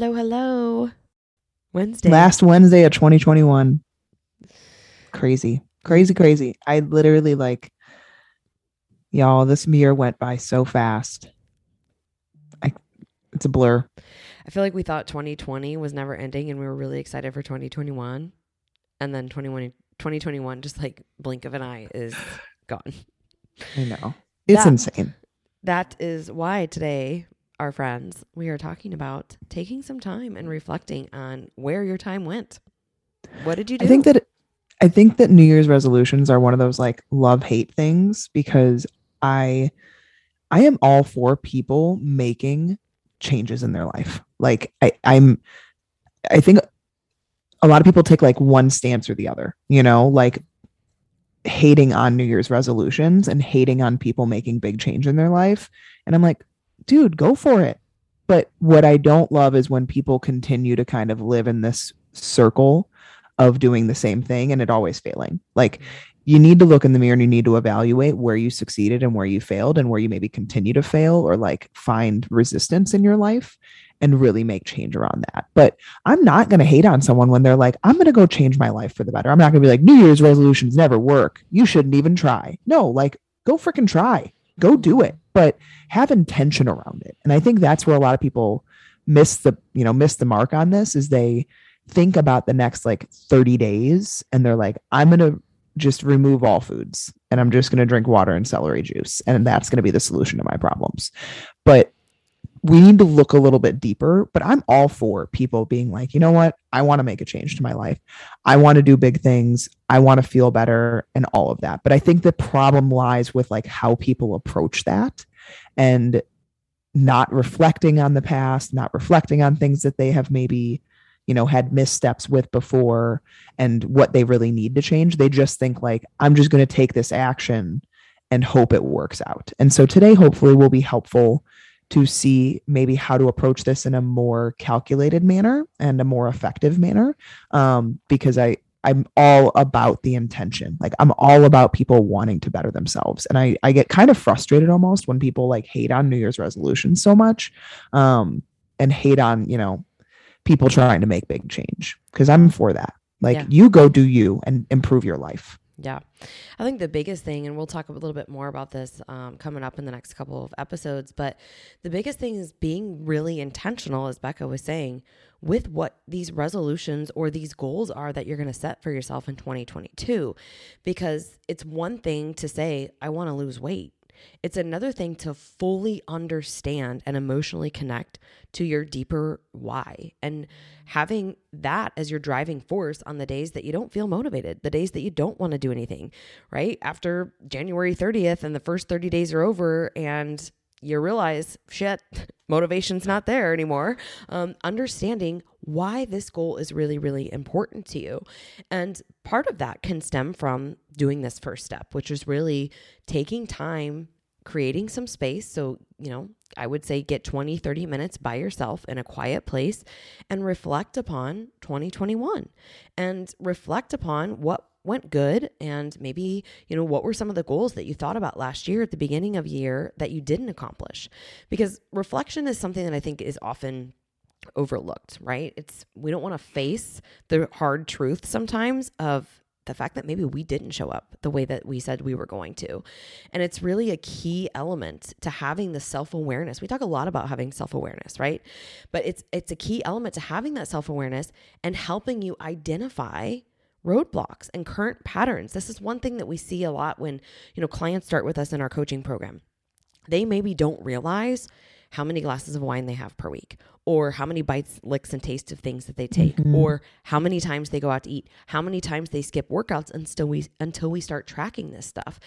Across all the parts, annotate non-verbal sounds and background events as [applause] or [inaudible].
Hello, hello. Wednesday. Last Wednesday of 2021. Crazy. Crazy, crazy. I literally like y'all, this year went by so fast. I it's a blur. I feel like we thought 2020 was never ending and we were really excited for 2021. And then 21, 2021, just like blink of an eye, is gone. I know. It's That- insane. That is why today, our friends, we are talking about taking some time and reflecting on where your time went. What did you do? I think that I think that New Year's resolutions are one of those like love hate things because I I am all for people making changes in their life. Like I I'm I think a lot of people take like one stance or the other, you know, like hating on New Year's resolutions and hating on people making big change in their life. And I'm like, dude, go for it. But what I don't love is when people continue to kind of live in this circle of doing the same thing and it always failing. Like you need to look in the mirror and you need to evaluate where you succeeded and where you failed and where you maybe continue to fail or like find resistance in your life and really make change around that. But I'm not going to hate on someone when they're like, I'm going to go change my life for the better. I'm not going to be like, New Year's resolutions never work. You shouldn't even try. No, like, go freaking try. Go do it. But have intention around it. And I think that's where a lot of people miss the, you know, miss the mark on this is they think about the next like 30 days and they're like, I'm going to just remove all foods and I'm just going to drink water and celery juice. And that's going to be the solution to my problems. But we need to look a little bit deeper. But I'm all for people being like, you know what? I want to make a change to my life. I want to do big things. I want to feel better and all of that. But I think the problem lies with like how people approach that and not reflecting on the past, not reflecting on things that they have maybe, you know, had missteps with before and what they really need to change. They just think like, I'm just going to take this action and hope it works out. And so today, hopefully, will be helpful to see maybe how to approach this in a more calculated manner and a more effective manner. Um, because I, I'm all about the intention. Like I'm all about people wanting to better themselves. And I, I get kind of frustrated almost when people like hate on New Year's resolutions so much. Um, and hate on, you know, people trying to make big change. Cause I'm for that. Like Yeah. you go do you and improve your life. Yeah. I think the biggest thing, and we'll talk a little bit more about this um, coming up in the next couple of episodes, but the biggest thing is being really intentional, as Becca was saying, with what these resolutions or these goals are that you're going to set for yourself in 2022. Because it's one thing to say, I want to lose weight. It's another thing to fully understand and emotionally connect to your deeper why and having that as your driving force on the days that you don't feel motivated, the days that you don't want to do anything, right? After January 30th and the first 30 days are over and you realize, shit, [laughs] motivation's not there anymore. Um, understanding why this goal is really, really important to you. And part of that can stem from doing this first step, which is really taking time, creating some space. So, you know, I would say get 20, 30 minutes by yourself in a quiet place and reflect upon 2021 and reflect upon what went good and maybe you know what were some of the goals that you thought about last year at the beginning of year that you didn't accomplish because reflection is something that i think is often overlooked right it's we don't want to face the hard truth sometimes of the fact that maybe we didn't show up the way that we said we were going to. And it's really a key element to having the self-awareness. We talk a lot about having self-awareness, right? But it's it's a key element to having that self-awareness and helping you identify roadblocks and current patterns. This is one thing that we see a lot when, you know, clients start with us in our coaching program. They maybe don't realize how many glasses of wine they have per week, or how many bites, licks, and tastes of things that they take, Mhm. or how many times they go out to eat, how many times they skip workouts until we until we start tracking this stuff.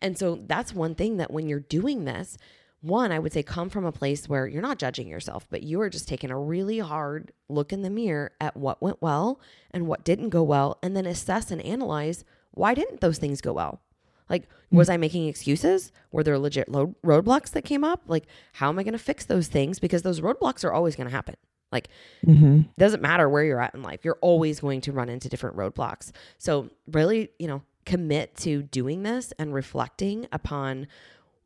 And so that's one thing that when you're doing this, one, I would say come from a place where you're not judging yourself, but you are just taking a really hard look in the mirror at what went well and what didn't go well, and then assess and analyze why didn't those things go well? Like, was I making excuses? Were there legit lo- roadblocks that came up? Like, how am I going to fix those things? Because those roadblocks are always going to happen. Like, Mhm. doesn't matter where you're at in life, you're always going to run into different roadblocks. So, really, you know, commit to doing this and reflecting upon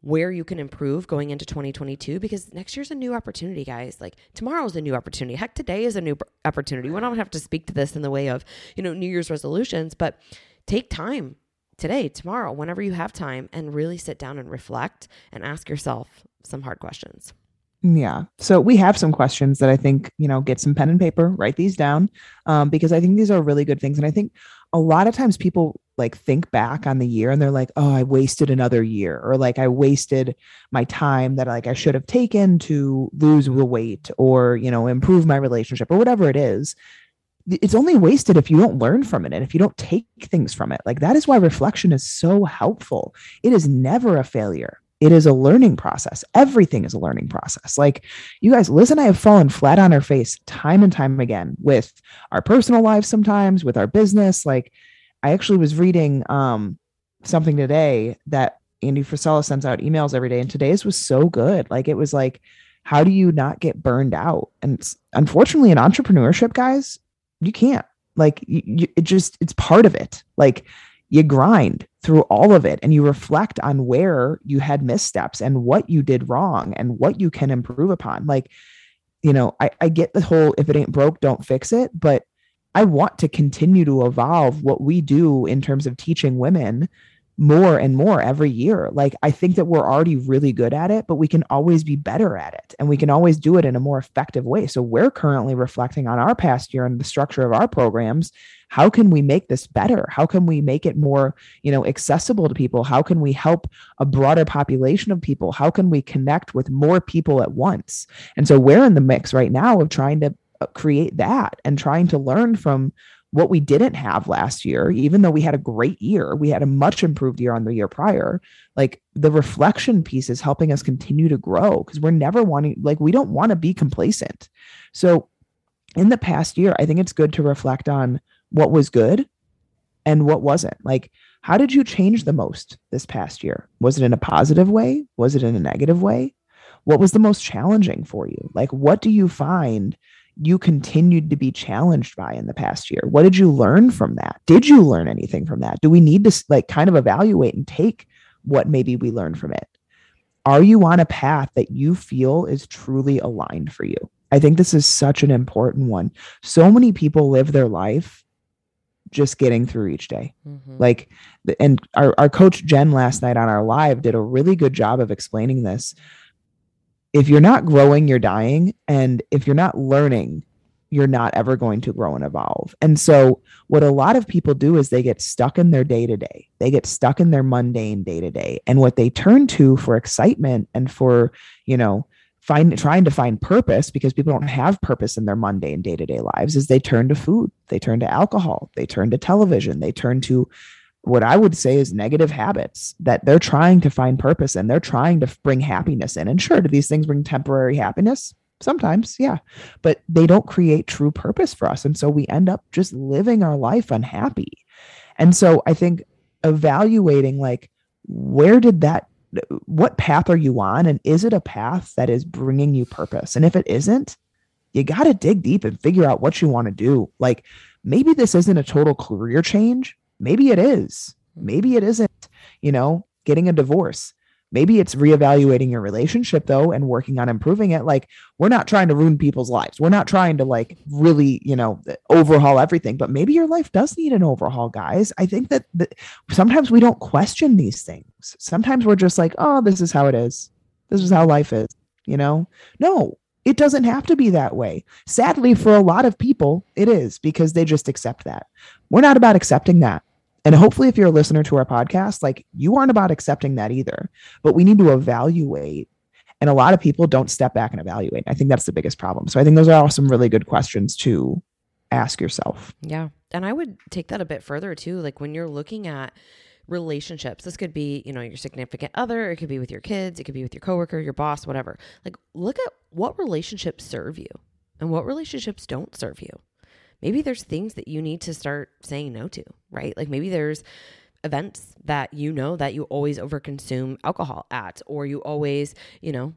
where you can improve going into 2022 because next year's a new opportunity, guys. Like tomorrow's a new opportunity. Heck, today is a new opportunity. We don't have to speak to this in the way of, you know, New Year's resolutions, but take time today, tomorrow, whenever you have time and really sit down and reflect and ask yourself some hard questions. Yeah. So we have some questions that I think, you know, get some pen and paper, write these down um, because I think these are really good things. And I think a lot of times people like think back on the year and they're like, oh, I wasted another year or like I wasted my time that like I should have taken to lose the weight or, you know, improve my relationship or whatever it is. It's only wasted if you don't learn from it and if you don't take things from it. Like that is why reflection is so helpful. It is never a failure it is a learning process. Everything is a learning process. Like you guys, Liz and I have fallen flat on our face time and time again with our personal lives sometimes, with our business. Like I actually was reading um something today that Andy Frisella sends out emails every day. And today's was so good. Like it was like, how do you not get burned out? And unfortunately, in entrepreneurship, guys, you can't. Like you, it just it's part of it. Like you grind through all of it and you reflect on where you had missteps and what you did wrong and what you can improve upon. Like, you know, I, I get the whole if it ain't broke, don't fix it, but I want to continue to evolve what we do in terms of teaching women more and more every year. Like I think that we're already really good at it, but we can always be better at it and we can always do it in a more effective way. So we're currently reflecting on our past year and the structure of our programs. How can we make this better? How can we make it more, you know, accessible to people? How can we help a broader population of people? How can we connect with more people at once? And so we're in the mix right now of trying to uh, create that and trying to learn from what we didn't have last year, even though we had a great year, we had a much improved year on the year prior. Like the reflection piece is helping us continue to grow because we're never wanting, like, we don't want to be complacent. So, in the past year, I think it's good to reflect on what was good and what wasn't. Like, how did you change the most this past year? Was it in a positive way? Was it in a negative way? What was the most challenging for you? Like, what do you find you continued to be challenged by in the past year? What did you learn from that? Did you learn anything from that? Do we need to like kind of evaluate and take what maybe we learned from it? Are you on a path that you feel is truly aligned for you? I think this is such an important one. So many people live their life just getting through each day. Mm-hmm. Like, and our, our coach Jen last night on our live did a really good job of explaining this if you're not growing, you're dying. And if you're not learning, you're not ever going to grow and evolve. And so, what a lot of people do is they get stuck in their day to day, they get stuck in their mundane day to day. And what they turn to for excitement and for, you know, find trying to find purpose because people don't have purpose in their mundane day to day lives is they turn to food, they turn to alcohol, they turn to television, they turn to what I would say is negative habits that they're trying to find purpose and They're trying to bring happiness in. And sure, do these things bring temporary happiness? Sometimes, yeah, but they don't create true purpose for us. And so we end up just living our life unhappy. And so I think evaluating like, where did that, what path are you on? And is it a path that is bringing you purpose? And if it isn't, you got to dig deep and figure out what you want to do. Like maybe this isn't a total career change, Maybe it is. Maybe it isn't, you know, getting a divorce. Maybe it's reevaluating your relationship though and working on improving it. Like we're not trying to ruin people's lives. We're not trying to like really, you know, overhaul everything, but maybe your life does need an overhaul, guys. I think that, sometimes we don't question these things. Sometimes we're just like, "Oh, this is how it is. This is how life is." You know? No, it doesn't have to be that way. Sadly, for a lot of people, it is because they just accept that. We're not about accepting that. And hopefully, if you're a listener to our podcast, like you aren't about accepting that either. But we need to evaluate And a lot of people don't step back and evaluate. I think that's the biggest problem. So I think those are all some really good questions to ask yourself. Yeah. And I would take that a bit further too. Like when you're looking at relationships, this could be, you know, your significant other, it could be with your kids, it could be with your coworker, your boss, whatever. Like look at what relationships serve you and what relationships don't serve you. Maybe there's things that you need to start saying no to, right? Like maybe there's events that you know that you always overconsume alcohol at or you always, you know,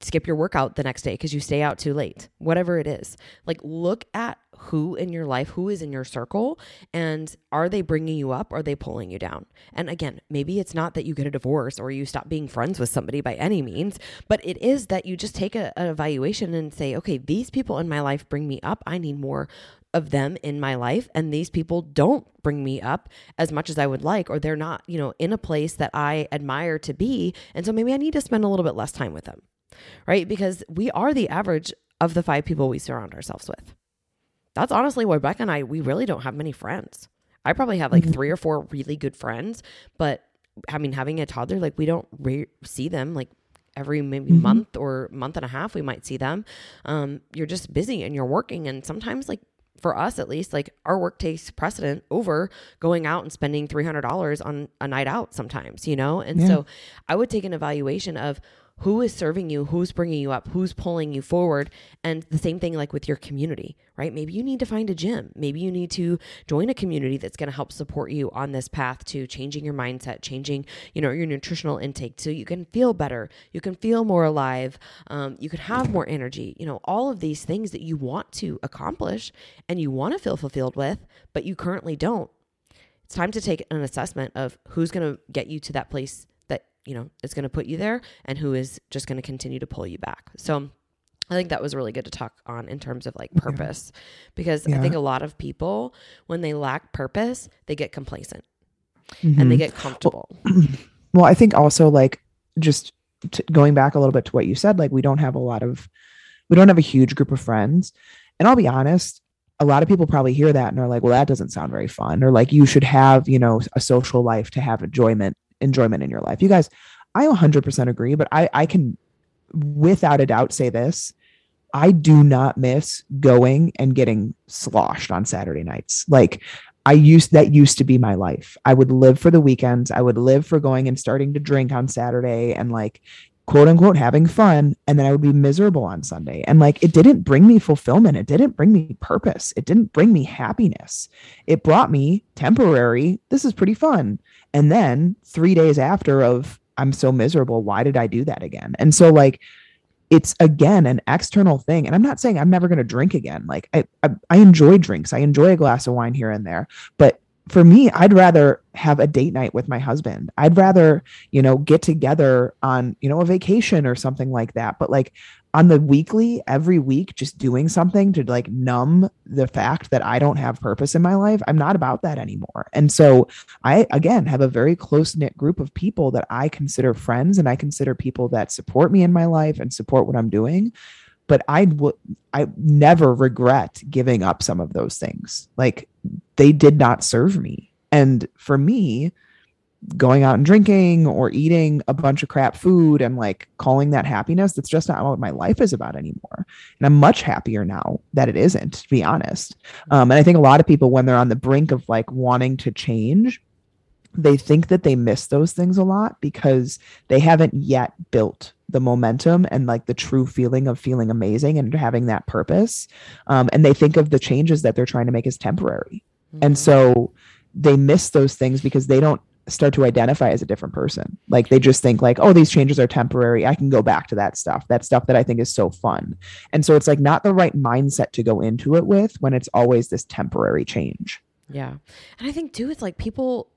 skip your workout the next day because you stay out too late, whatever it is. Like, look at who in your life, who is in your circle, and are they bringing you up? Or are they pulling you down? And again, maybe it's not that you get a divorce or you stop being friends with somebody by any means, but it is that you just take a, an evaluation and say, okay, these people in my life bring me up. I need more of them in my life and these people don't bring me up as much as I would like or they're not, you know, in a place that I admire to be and so maybe I need to spend a little bit less time with them right? Because we are the average of the five people we surround ourselves with. That's honestly why Becca and I, we really don't have many friends. I probably have like mm-hmm. three or four really good friends, but I mean, having a toddler, like we don't re- see them like every maybe mm-hmm. month or month and a half, we might see them. Um, you're just busy and you're working. And sometimes, like for us at least, like our work takes precedent over going out and spending $300 on a night out sometimes, you know? And yeah. so I would take an evaluation of who is serving you, who's bringing you up, who's pulling you forward. And the same thing like with your community, right? Maybe you need to find a gym. Maybe you need to join a community that's going to help support you on this path to changing your mindset, changing, you know, your nutritional intake so you can feel better, you can feel more alive, um, you can have more energy, you know, all of these things that you want to accomplish and you want to feel fulfilled with, but you currently don't. It's time to take an assessment of who's going to get you to that place you know, is going to put you there and who is just going to continue to pull you back. So I think that was really good to talk on in terms of like purpose yeah. because yeah. I think a lot of people, when they lack purpose, they get complacent mm-hmm. and they mm-hmm. get comfortable. Well, [clears throat] well, I think also like just t- going back a little bit to what you said, like we don't have a lot of, we don't have a huge group of friends. And I'll be honest, a lot of people probably hear that and are like, well, that doesn't sound very fun. Or like, you should have, you know, a social life to have enjoyment enjoyment in your life. You guys, I 100% agree, but I, I can without a doubt say this. I do not miss going and getting sloshed on Saturday nights. Like I used that used to be my life. I would live for the weekends. I would live for going and starting to drink on Saturday and like quote unquote having fun and then I would be miserable on Sunday. And like it didn't bring me fulfillment. It didn't bring me purpose. It didn't bring me happiness. It brought me temporary, this is pretty fun. And then three days after of I'm so miserable, why did I do that again? And so like it's again an external thing. And I'm not saying I'm never going to drink again. Like I, I, I enjoy drinks. I enjoy a glass of wine here and there, but for me, I'd rather have a date night with my husband. I'd rather, you know, get together on, you know, a vacation or something like that. But like on the weekly, every week, just doing something to like numb the fact that I don't have purpose in my life, I'm not about that anymore. And so I, again, have a very close knit group of people that I consider friends and I consider people that support me in my life and support what I'm doing but I would I never regret giving up some of those things. Like they did not serve me. And for me, going out and drinking or eating a bunch of crap food and like calling that happiness, that's just not what my life is about anymore. And I'm much happier now that it isn't, to be honest. Um, and I think a lot of people, when they're on the brink of like wanting to change, they think that they miss those things a lot because they haven't yet built the momentum and like the true feeling of feeling amazing and having that purpose. Um, and they think of the changes that they're trying to make as temporary. Mm-hmm. And so they miss those things because they don't start to identify as a different person. Like they just think like, oh, these changes are temporary. I can go back to that stuff. That stuff that I think is so fun. And so it's like not the right mindset to go into it with when it's always this temporary change. Yeah. And I think too, it's like people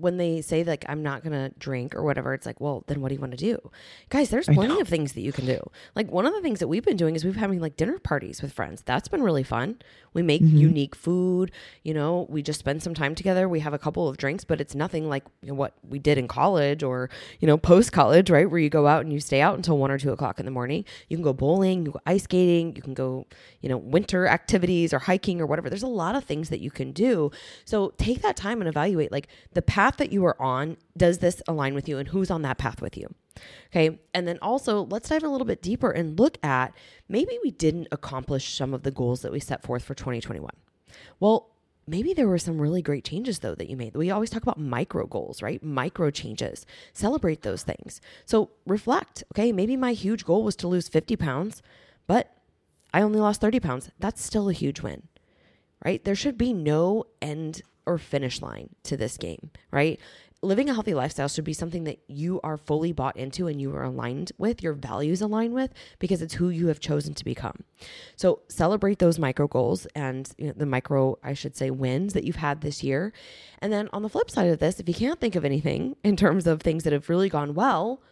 when they say like I'm not gonna drink or whatever, it's like, well, then what do you want to do, guys? There's plenty of things that you can do. Like one of the things that we've been doing is we've been having like dinner parties with friends. That's been really fun. We make mm-hmm. unique food. You know, we just spend some time together. We have a couple of drinks, but it's nothing like you know, what we did in college or you know post college, right? Where you go out and you stay out until one or two o'clock in the morning. You can go bowling, you go ice skating, you can go you know winter activities or hiking or whatever. There's a lot of things that you can do. So take that time and evaluate like the path that you are on. Does this align with you, and who's on that path with you? Okay. And then also, let's dive a little bit deeper and look at maybe we didn't accomplish some of the goals that we set forth for 2021. Well, maybe there were some really great changes though that you made. We always talk about micro goals, right? Micro changes. Celebrate those things. So reflect, okay? Maybe my huge goal was to lose 50 pounds, but I only lost 30 pounds. That's still a huge win, right? There should be no end or finish line to this game, right? living a healthy lifestyle should be something that you are fully bought into and you are aligned with, your values align with, because it's who you have chosen to become. So celebrate those micro goals and you know, the micro, I should say, wins that you've had this year. And then on the flip side of this, if you can't think of anything in terms of things that have really gone well,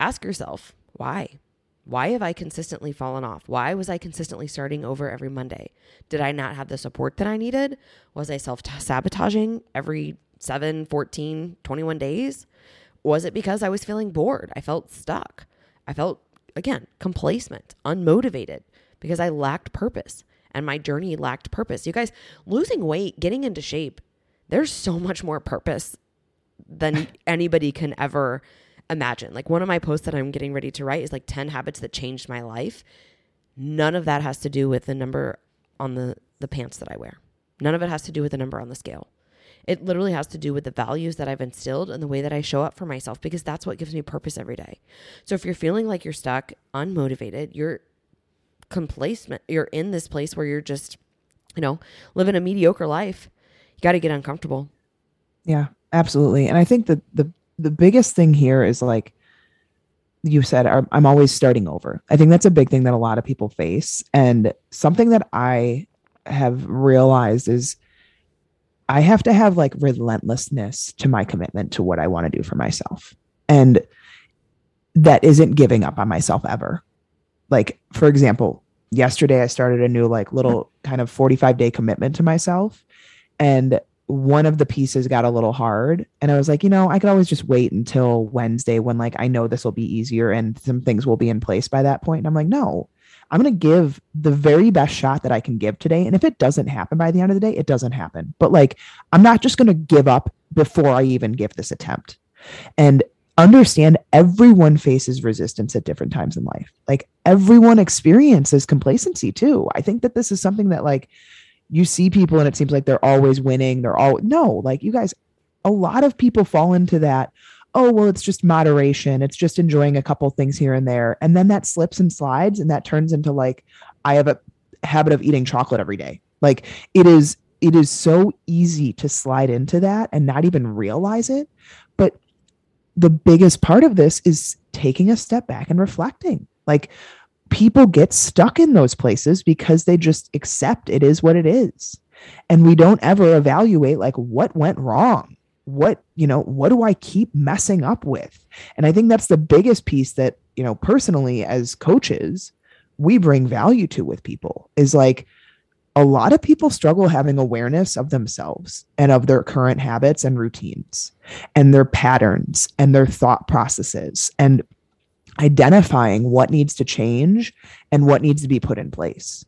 ask yourself why. Why have I consistently fallen off? Why was I consistently starting over every Monday? Did I not have the support that I needed? Was I self sabotaging every 7, 14, 21 days? Was it because I was feeling bored? I felt stuck. I felt, again, complacent, unmotivated because I lacked purpose and my journey lacked purpose. You guys, losing weight, getting into shape, there's so much more purpose than anybody can ever imagine. Like one of my posts that I'm getting ready to write is like 10 habits that changed my life. None of that has to do with the number on the the pants that I wear. None of it has to do with the number on the scale. It literally has to do with the values that I've instilled and the way that I show up for myself because that's what gives me purpose every day. So if you're feeling like you're stuck, unmotivated, you're complacent, you're in this place where you're just, you know, living a mediocre life, you got to get uncomfortable. Yeah, absolutely. And I think that the the biggest thing here is like you said I'm always starting over. I think that's a big thing that a lot of people face and something that I have realized is I have to have like relentlessness to my commitment to what I want to do for myself. And that isn't giving up on myself ever. Like, for example, yesterday I started a new, like, little kind of 45 day commitment to myself. And one of the pieces got a little hard. And I was like, you know, I could always just wait until Wednesday when, like, I know this will be easier and some things will be in place by that point. And I'm like, no, I'm going to give the very best shot that I can give today. And if it doesn't happen by the end of the day, it doesn't happen. But like, I'm not just going to give up before I even give this attempt. And understand everyone faces resistance at different times in life. Like, everyone experiences complacency too. I think that this is something that, like, you see people and it seems like they're always winning. They're all, no, like, you guys, a lot of people fall into that oh, well, it's just moderation. It's just enjoying a couple things here and there. And then that slips and slides and that turns into like, I have a habit of eating chocolate every day. Like it is, it is so easy to slide into that and not even realize it. But the biggest part of this is taking a step back and reflecting. Like people get stuck in those places because they just accept it is what it is. And we don't ever evaluate like what went wrong what you know what do i keep messing up with and i think that's the biggest piece that you know personally as coaches we bring value to with people is like a lot of people struggle having awareness of themselves and of their current habits and routines and their patterns and their thought processes and identifying what needs to change and what needs to be put in place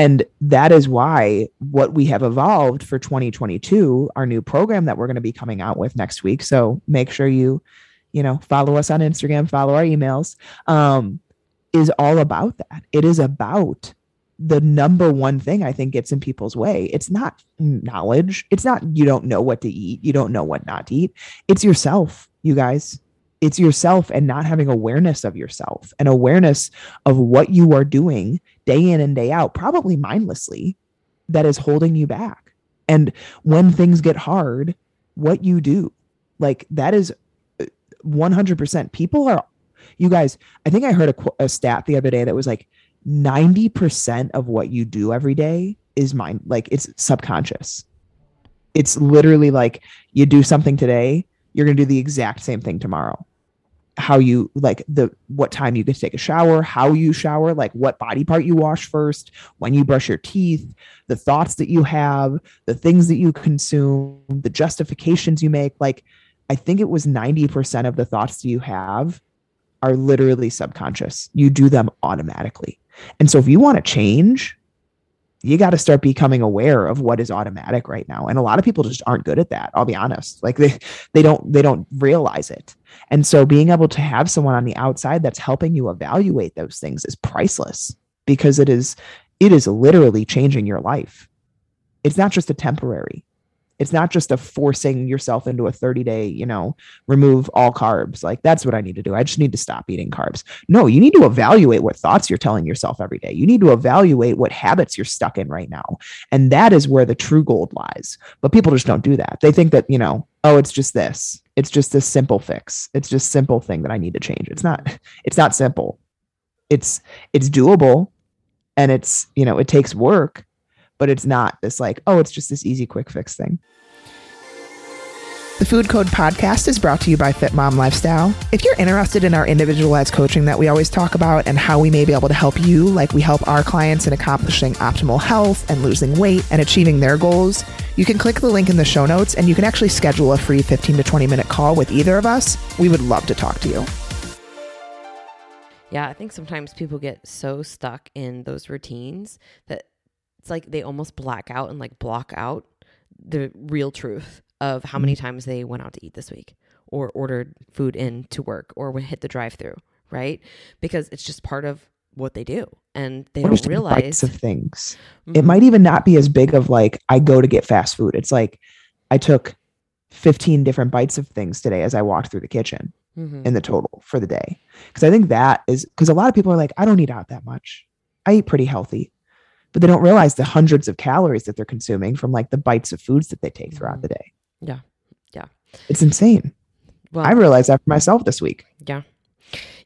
and that is why what we have evolved for 2022, our new program that we're going to be coming out with next week. So make sure you, you know, follow us on Instagram, follow our emails, um, is all about that. It is about the number one thing I think gets in people's way. It's not knowledge. It's not you don't know what to eat, you don't know what not to eat. It's yourself, you guys it's yourself and not having awareness of yourself and awareness of what you are doing day in and day out, probably mindlessly, that is holding you back. And when things get hard, what you do, like that is 100%. Uh, People are, you guys, I think I heard a, a stat the other day that was like 90% of what you do every day is mind, like it's subconscious. It's literally like you do something today, you're going to do the exact same thing tomorrow how you like the what time you can take a shower, how you shower, like what body part you wash first, when you brush your teeth, the thoughts that you have, the things that you consume, the justifications you make. Like I think it was 90% of the thoughts that you have are literally subconscious. You do them automatically. And so if you want to change, you got to start becoming aware of what is automatic right now and a lot of people just aren't good at that i'll be honest like they they don't they don't realize it and so being able to have someone on the outside that's helping you evaluate those things is priceless because it is it is literally changing your life it's not just a temporary it's not just a forcing yourself into a 30 day, you know, remove all carbs. Like that's what I need to do. I just need to stop eating carbs. No, you need to evaluate what thoughts you're telling yourself every day. You need to evaluate what habits you're stuck in right now. And that is where the true gold lies. But people just don't do that. They think that, you know, oh, it's just this. It's just this simple fix. It's just simple thing that I need to change. It's not it's not simple. It's it's doable and it's, you know, it takes work, but it's not this like, oh, it's just this easy quick fix thing. The Food Code podcast is brought to you by FitMom Lifestyle. If you're interested in our individualized coaching that we always talk about and how we may be able to help you, like we help our clients in accomplishing optimal health and losing weight and achieving their goals, you can click the link in the show notes and you can actually schedule a free 15 to 20 minute call with either of us. We would love to talk to you. Yeah, I think sometimes people get so stuck in those routines that it's like they almost black out and like block out the real truth of how many times they went out to eat this week or ordered food in to work or would hit the drive through, right? Because it's just part of what they do and they don't realize of things. Mm-hmm. It might even not be as big of like I go to get fast food. It's like I took 15 different bites of things today as I walked through the kitchen mm-hmm. in the total for the day. Cuz I think that is cuz a lot of people are like I don't eat out that much. I eat pretty healthy. But they don't realize the hundreds of calories that they're consuming from like the bites of foods that they take throughout mm-hmm. the day. Yeah. Yeah. It's insane. Well, I realized that for myself this week. Yeah.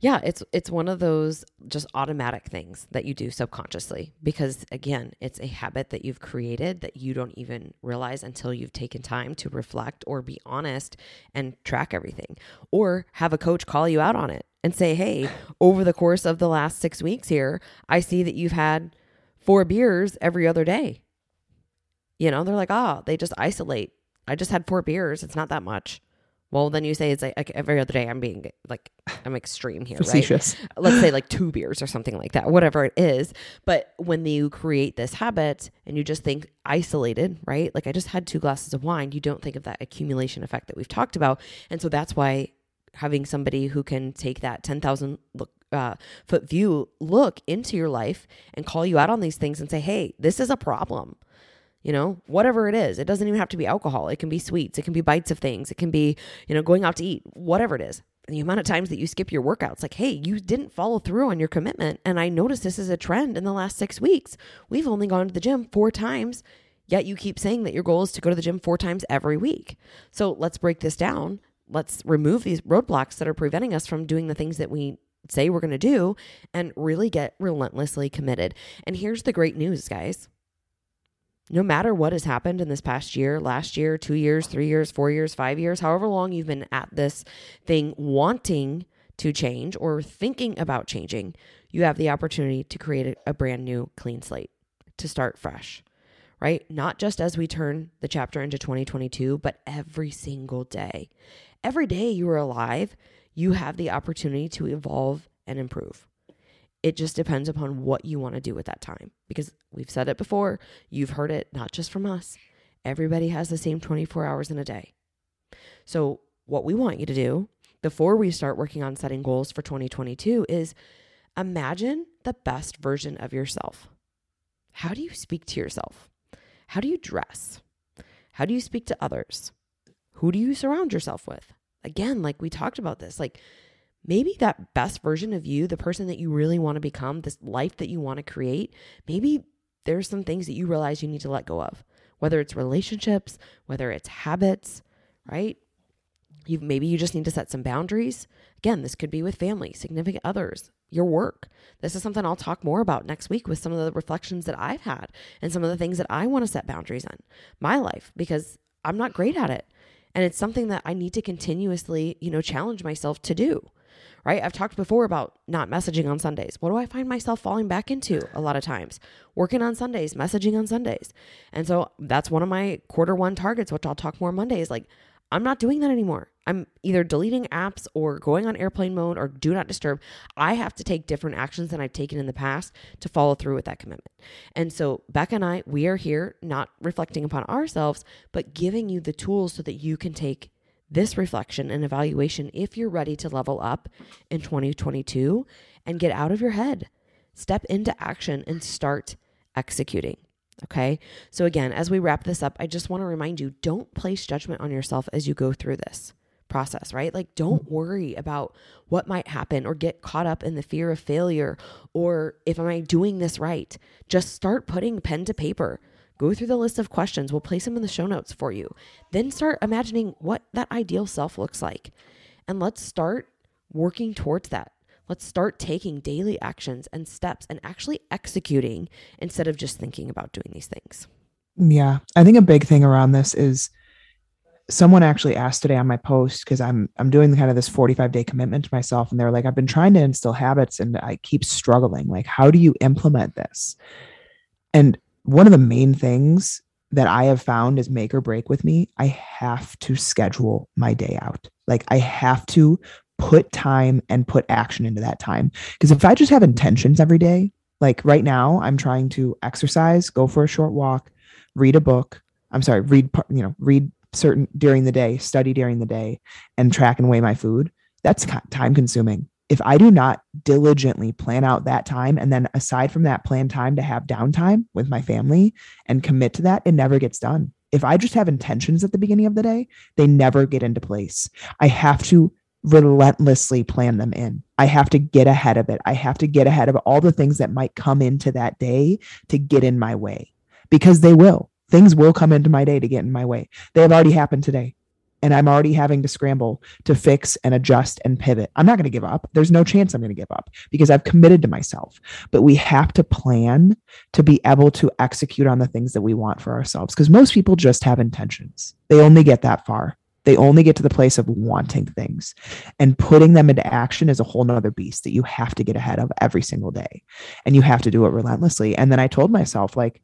Yeah, it's it's one of those just automatic things that you do subconsciously because again, it's a habit that you've created that you don't even realize until you've taken time to reflect or be honest and track everything or have a coach call you out on it and say, "Hey, over the course of the last 6 weeks here, I see that you've had four beers every other day." You know, they're like, "Oh, they just isolate I just had four beers. It's not that much. Well, then you say it's like, every other day. I'm being like, I'm extreme here, Facetious. right? Let's say like [laughs] two beers or something like that, whatever it is. But when you create this habit and you just think isolated, right? Like I just had two glasses of wine, you don't think of that accumulation effect that we've talked about. And so that's why having somebody who can take that 10,000 look, uh, foot view look into your life and call you out on these things and say, hey, this is a problem you know, whatever it is. It doesn't even have to be alcohol. It can be sweets. It can be bites of things. It can be, you know, going out to eat, whatever it is. The amount of times that you skip your workouts, like, hey, you didn't follow through on your commitment. And I noticed this is a trend in the last six weeks. We've only gone to the gym four times, yet you keep saying that your goal is to go to the gym four times every week. So let's break this down. Let's remove these roadblocks that are preventing us from doing the things that we say we're going to do and really get relentlessly committed. And here's the great news, guys no matter what has happened in this past year, last year, two years, three years, four years, five years, however long you've been at this thing wanting to change or thinking about changing, you have the opportunity to create a, brand new clean slate, to start fresh, right? Not just as we turn the chapter into 2022, but every single day. Every day you are alive, you have the opportunity to evolve and improve. It just depends upon what you want to do at that time. Because we've said it before, you've heard it not just from us. Everybody has the same 24 hours in a day. So, what we want you to do before we start working on setting goals for 2022 is imagine the best version of yourself. How do you speak to yourself? How do you dress? How do you speak to others? Who do you surround yourself with? Again, like we talked about this, like maybe that best version of you, the person that you really want to become, this life that you want to create, maybe there's some things that you realize you need to let go of, whether it's relationships, whether it's habits, right? You maybe you just need to set some boundaries. Again, this could be with family, significant others, your work. This is something I'll talk more about next week with some of the reflections that I've had and some of the things that I want to set boundaries in my life because I'm not great at it. And it's something that I need to continuously, you know, challenge myself to do right? I've talked before about not messaging on Sundays. What do I find myself falling back into a lot of times? Working on Sundays, messaging on Sundays. And so that's one of my quarter one targets, which I'll talk more Monday, is like, I'm not doing that anymore. I'm either deleting apps or going on airplane mode or do not disturb. I have to take different actions than I've taken in the past to follow through with that commitment. And so, Becca and I, we are here not reflecting upon ourselves, but giving you the tools so that you can take this reflection and evaluation if you're ready to level up in 2022 and get out of your head. Step into action and start executing. Okay. So, again, as we wrap this up, I just want to remind you don't place judgment on yourself as you go through this process, right? Like, don't mm-hmm. worry about what might happen or get caught up in the fear of failure or if am I doing this right? Just start putting pen to paper. Go through the list of questions. We'll place them in the show notes for you. Then start imagining what that ideal self looks like. And let's start working towards that. Let's start taking daily actions and steps and actually executing instead of just thinking about doing these things. Yeah. I think a big thing around this is someone actually asked today on my post because I'm I'm doing kind of this 45 day commitment to myself and they're like I've been trying to instill habits and I keep struggling like how do you implement this? And one of the main things that I have found is make or break with me. I have to schedule my day out. Like I have to put time and put action into that time. Because if I just have intentions every day, like right now, I'm trying to exercise, go for a short walk, read a book. I'm sorry, read, you know, read certain during the day, study during the day, and track and weigh my food. That's time consuming. If I do not diligently plan out that time, and then aside from that, plan time to have downtime with my family and commit to that, it never gets done. If I just have intentions at the beginning of the day, they never get into place. I have to relentlessly plan them in. I have to get ahead of it. I have to get ahead of all the things that might come into that day to get in my way because they will. Things will come into my day to get in my way. They have already happened today. And I'm already having to scramble to fix and adjust and pivot. I'm not going to give up. There's no chance I'm going to give up because I've committed to myself. But we have to plan to be able to execute on the things that we want for ourselves because most people just have intentions. They only get that far they only get to the place of wanting things and putting them into action is a whole nother beast that you have to get ahead of every single day. And you have to do it relentlessly. And then I told myself, like,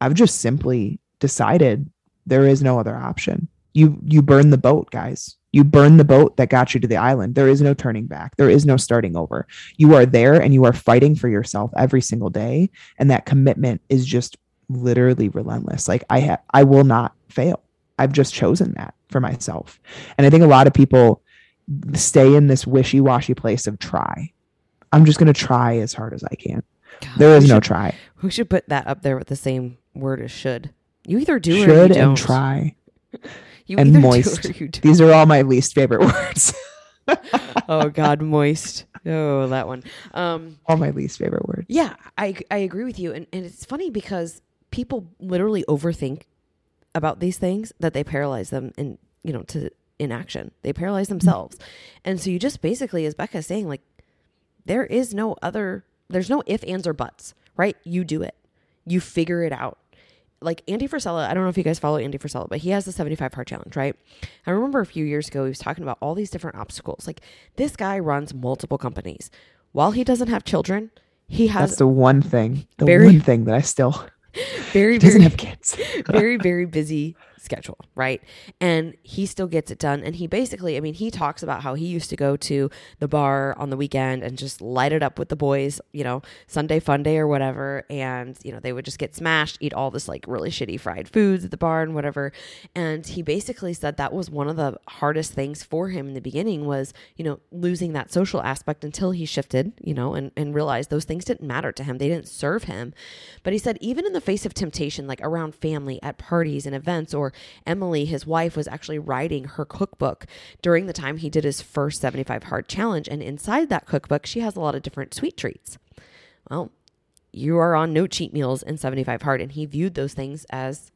I've just simply decided there is no other option. You you burn the boat, guys. You burn the boat that got you to the island. There is no turning back. There is no starting over. You are there and you are fighting for yourself every single day. And that commitment is just literally relentless. Like I have I will not fail. I've just chosen that for myself. And I think a lot of people stay in this wishy washy place of try. I'm just going to try as hard as I can. God, there is no should, try. We should put that up there with the same word as should? You either do should or you don't. and try. You and moist. These are all my least favorite [laughs] words. oh God, moist. Oh, that one. Um, all my least favorite words. Yeah, I I agree with you, and and it's funny because people literally overthink about these things that they paralyze them and you know to inaction they paralyze themselves and so you just basically as becca is saying like there is no other there's no if ands or buts right you do it you figure it out like Andy Frisella, I don't know if you guys follow Andy Frisella, but he has the 75 hard challenge, right? I remember a few years ago, he was talking about all these different obstacles. Like this guy runs multiple companies. While he doesn't have children, he has That's the one thing, the very, one thing that I still [laughs] very, [laughs] doesn't have kids. [laughs] very, very busy schedule, right? And he still gets it done. And he basically, I mean, he talks about how he used to go to the bar on the weekend and just light it up with the boys, you know, Sunday fun day or whatever. And, you know, they would just get smashed, eat all this like really shitty fried foods at the bar and whatever. And he basically said that was one of the hardest things for him in the beginning was, you know, losing that social aspect until he shifted, you know, and, and realized those things didn't matter to him. They didn't serve him. But he said, even in the face of temptation, like around family, at parties and events, or Emily, his wife, was actually writing her cookbook during the time he did his first 75 hard challenge. And inside that cookbook, she has a lot of different sweet treats. Well, you are on no cheat meals in 75 hard. And he viewed those things as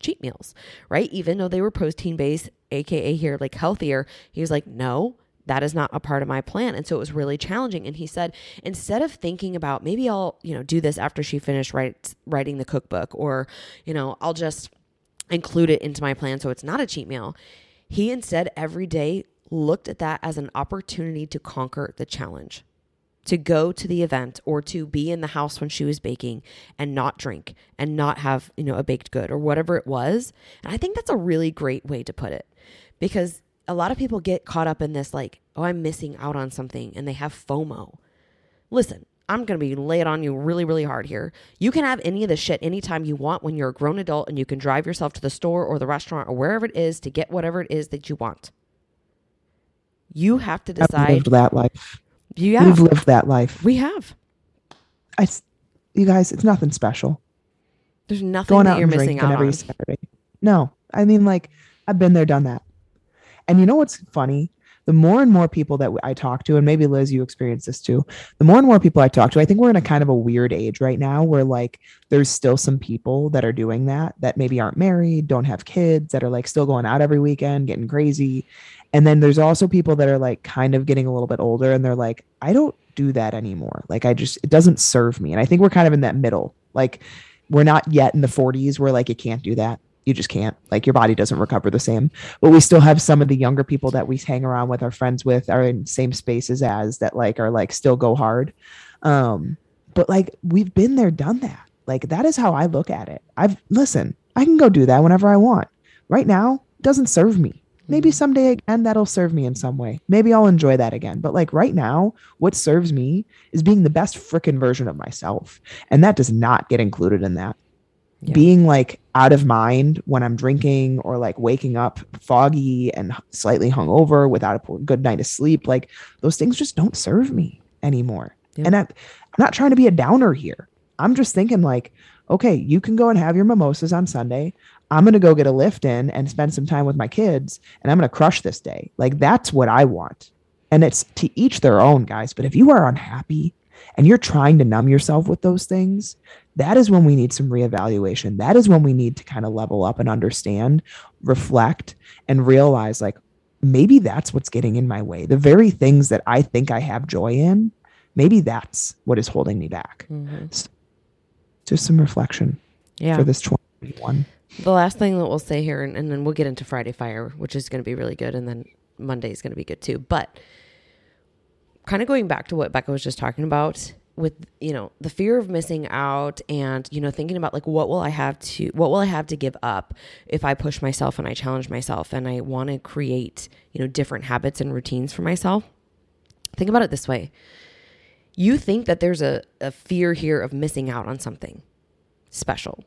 cheat meals, right? Even though they were protein based, AKA here, like healthier, he was like, no, that is not a part of my plan and so it was really challenging and he said instead of thinking about maybe i'll you know do this after she finished write, writing the cookbook or you know i'll just include it into my plan so it's not a cheat meal. He instead every day looked at that as an opportunity to conquer the challenge, to go to the event or to be in the house when she was baking and not drink and not have, you know, a baked good or whatever it was. And I think that's a really great way to put it because a lot of people get caught up in this like, oh, I'm missing out on something and they have FOMO. Listen, I'm going to be lay it on you really, really hard here. You can have any of this shit anytime you want when you're a grown adult and you can drive yourself to the store or the restaurant or wherever it is to get whatever it is that you want. You have to decide. I've decide. lived that life. Yeah, We've lived that life. we have. I, you guys, it's nothing special. There's nothing Going that out you're missing out every on. Saturday. No, I mean, like, I've been there, done that. And you know what's funny? The more and more people that I talk to, and maybe Liz, you experience this too. The more and more people I talk to, I think we're in a kind of a weird age right now where like there's still some people that are doing that that maybe aren't married, don't have kids, that are like still going out every weekend, getting crazy. And then there's also people that are like kind of getting a little bit older and they're like, I don't do that anymore. Like, I just, it doesn't serve me. And I think we're kind of in that middle. Like, we're not yet in the 40s where like you can't do that. You just can't. Like, your body doesn't recover the same. But we still have some of the younger people that we hang around with, our friends with, are in same spaces as that, like, are like still go hard. Um, but like, we've been there, done that. Like, that is how I look at it. I've, listen, I can go do that whenever I want. Right now, doesn't serve me. Maybe someday again that'll serve me in some way. Maybe I'll enjoy that again. But like right now, what serves me is being the best freaking version of myself. And that does not get included in that. Yeah. Being like out of mind when I'm drinking or like waking up foggy and slightly hungover without a good night of sleep, like those things just don't serve me anymore. Yeah. And I, I'm not trying to be a downer here. I'm just thinking like, okay, you can go and have your mimosas on Sunday. I'm going to go get a lift in and spend some time with my kids and I'm going to crush this day. Like that's what I want. And it's to each their own, guys. But if you are unhappy and you're trying to numb yourself with those things, that is when we need some reevaluation. That is when we need to kind of level up and understand, reflect, and realize like maybe that's what's getting in my way. The very things that I think I have joy in, maybe that's what is holding me back. Mhm. Just some reflection Yeah. for this 2021. The last thing that we'll say here, and, and then we'll get into Friday Fire, which is going to be really good, and then Monday is going to be good too. But kind of going back to what Becca was just talking about with you know the fear of missing out and you know thinking about like what will I have to what will I have to give up if I push myself and I challenge myself and I want to create you know different habits and routines for myself. Think about it this way. You think that there's a, a fear here of missing out on something special.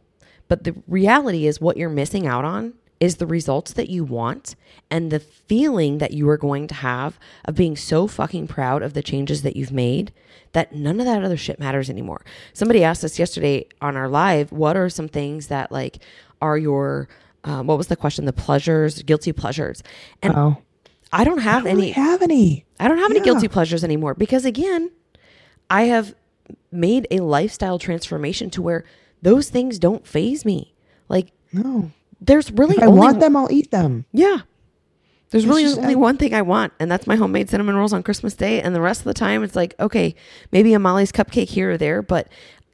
But the reality is, what you're missing out on is the results that you want and the feeling that you are going to have of being so fucking proud of the changes that you've made that none of that other shit matters anymore. Somebody asked us yesterday on our live, what are some things that like are your, um, what was the question? The pleasures, guilty pleasures. And Oh, I don't have I don't really any. have any. I don't have any guilty pleasures anymore because again, I have made a lifestyle transformation to where those things don't faze me. Like No. There's really If I only want them, I'll eat them. yeah. There's It's really just- only I- one thing I want, and that's my homemade cinnamon rolls on Christmas Day. And the rest of the time, it's like, okay, maybe a Molly's cupcake here or there, but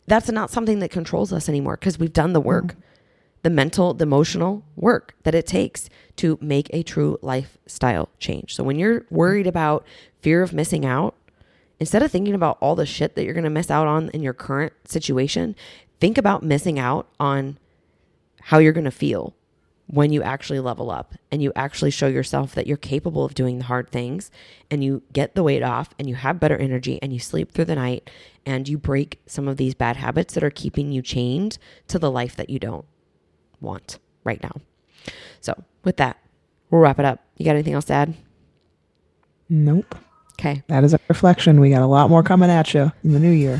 that's not something that controls us anymore because we've done the work, mm. the mental, the emotional work that it takes to make a true lifestyle change. So when you're worried about fear of missing out, instead of thinking about all the shit that you're going to miss out on in your current situation, think about missing out on how you're going to feel when you actually level up and you actually show yourself that you're capable of doing the hard things and you get the weight off and you have better energy and you sleep through the night and you break some of these bad habits that are keeping you chained to the life that you don't want right now. So, with that, we'll wrap it up. You got anything else to add? Nope. Okay. That is a reflection. We got a lot more coming at you in the new year.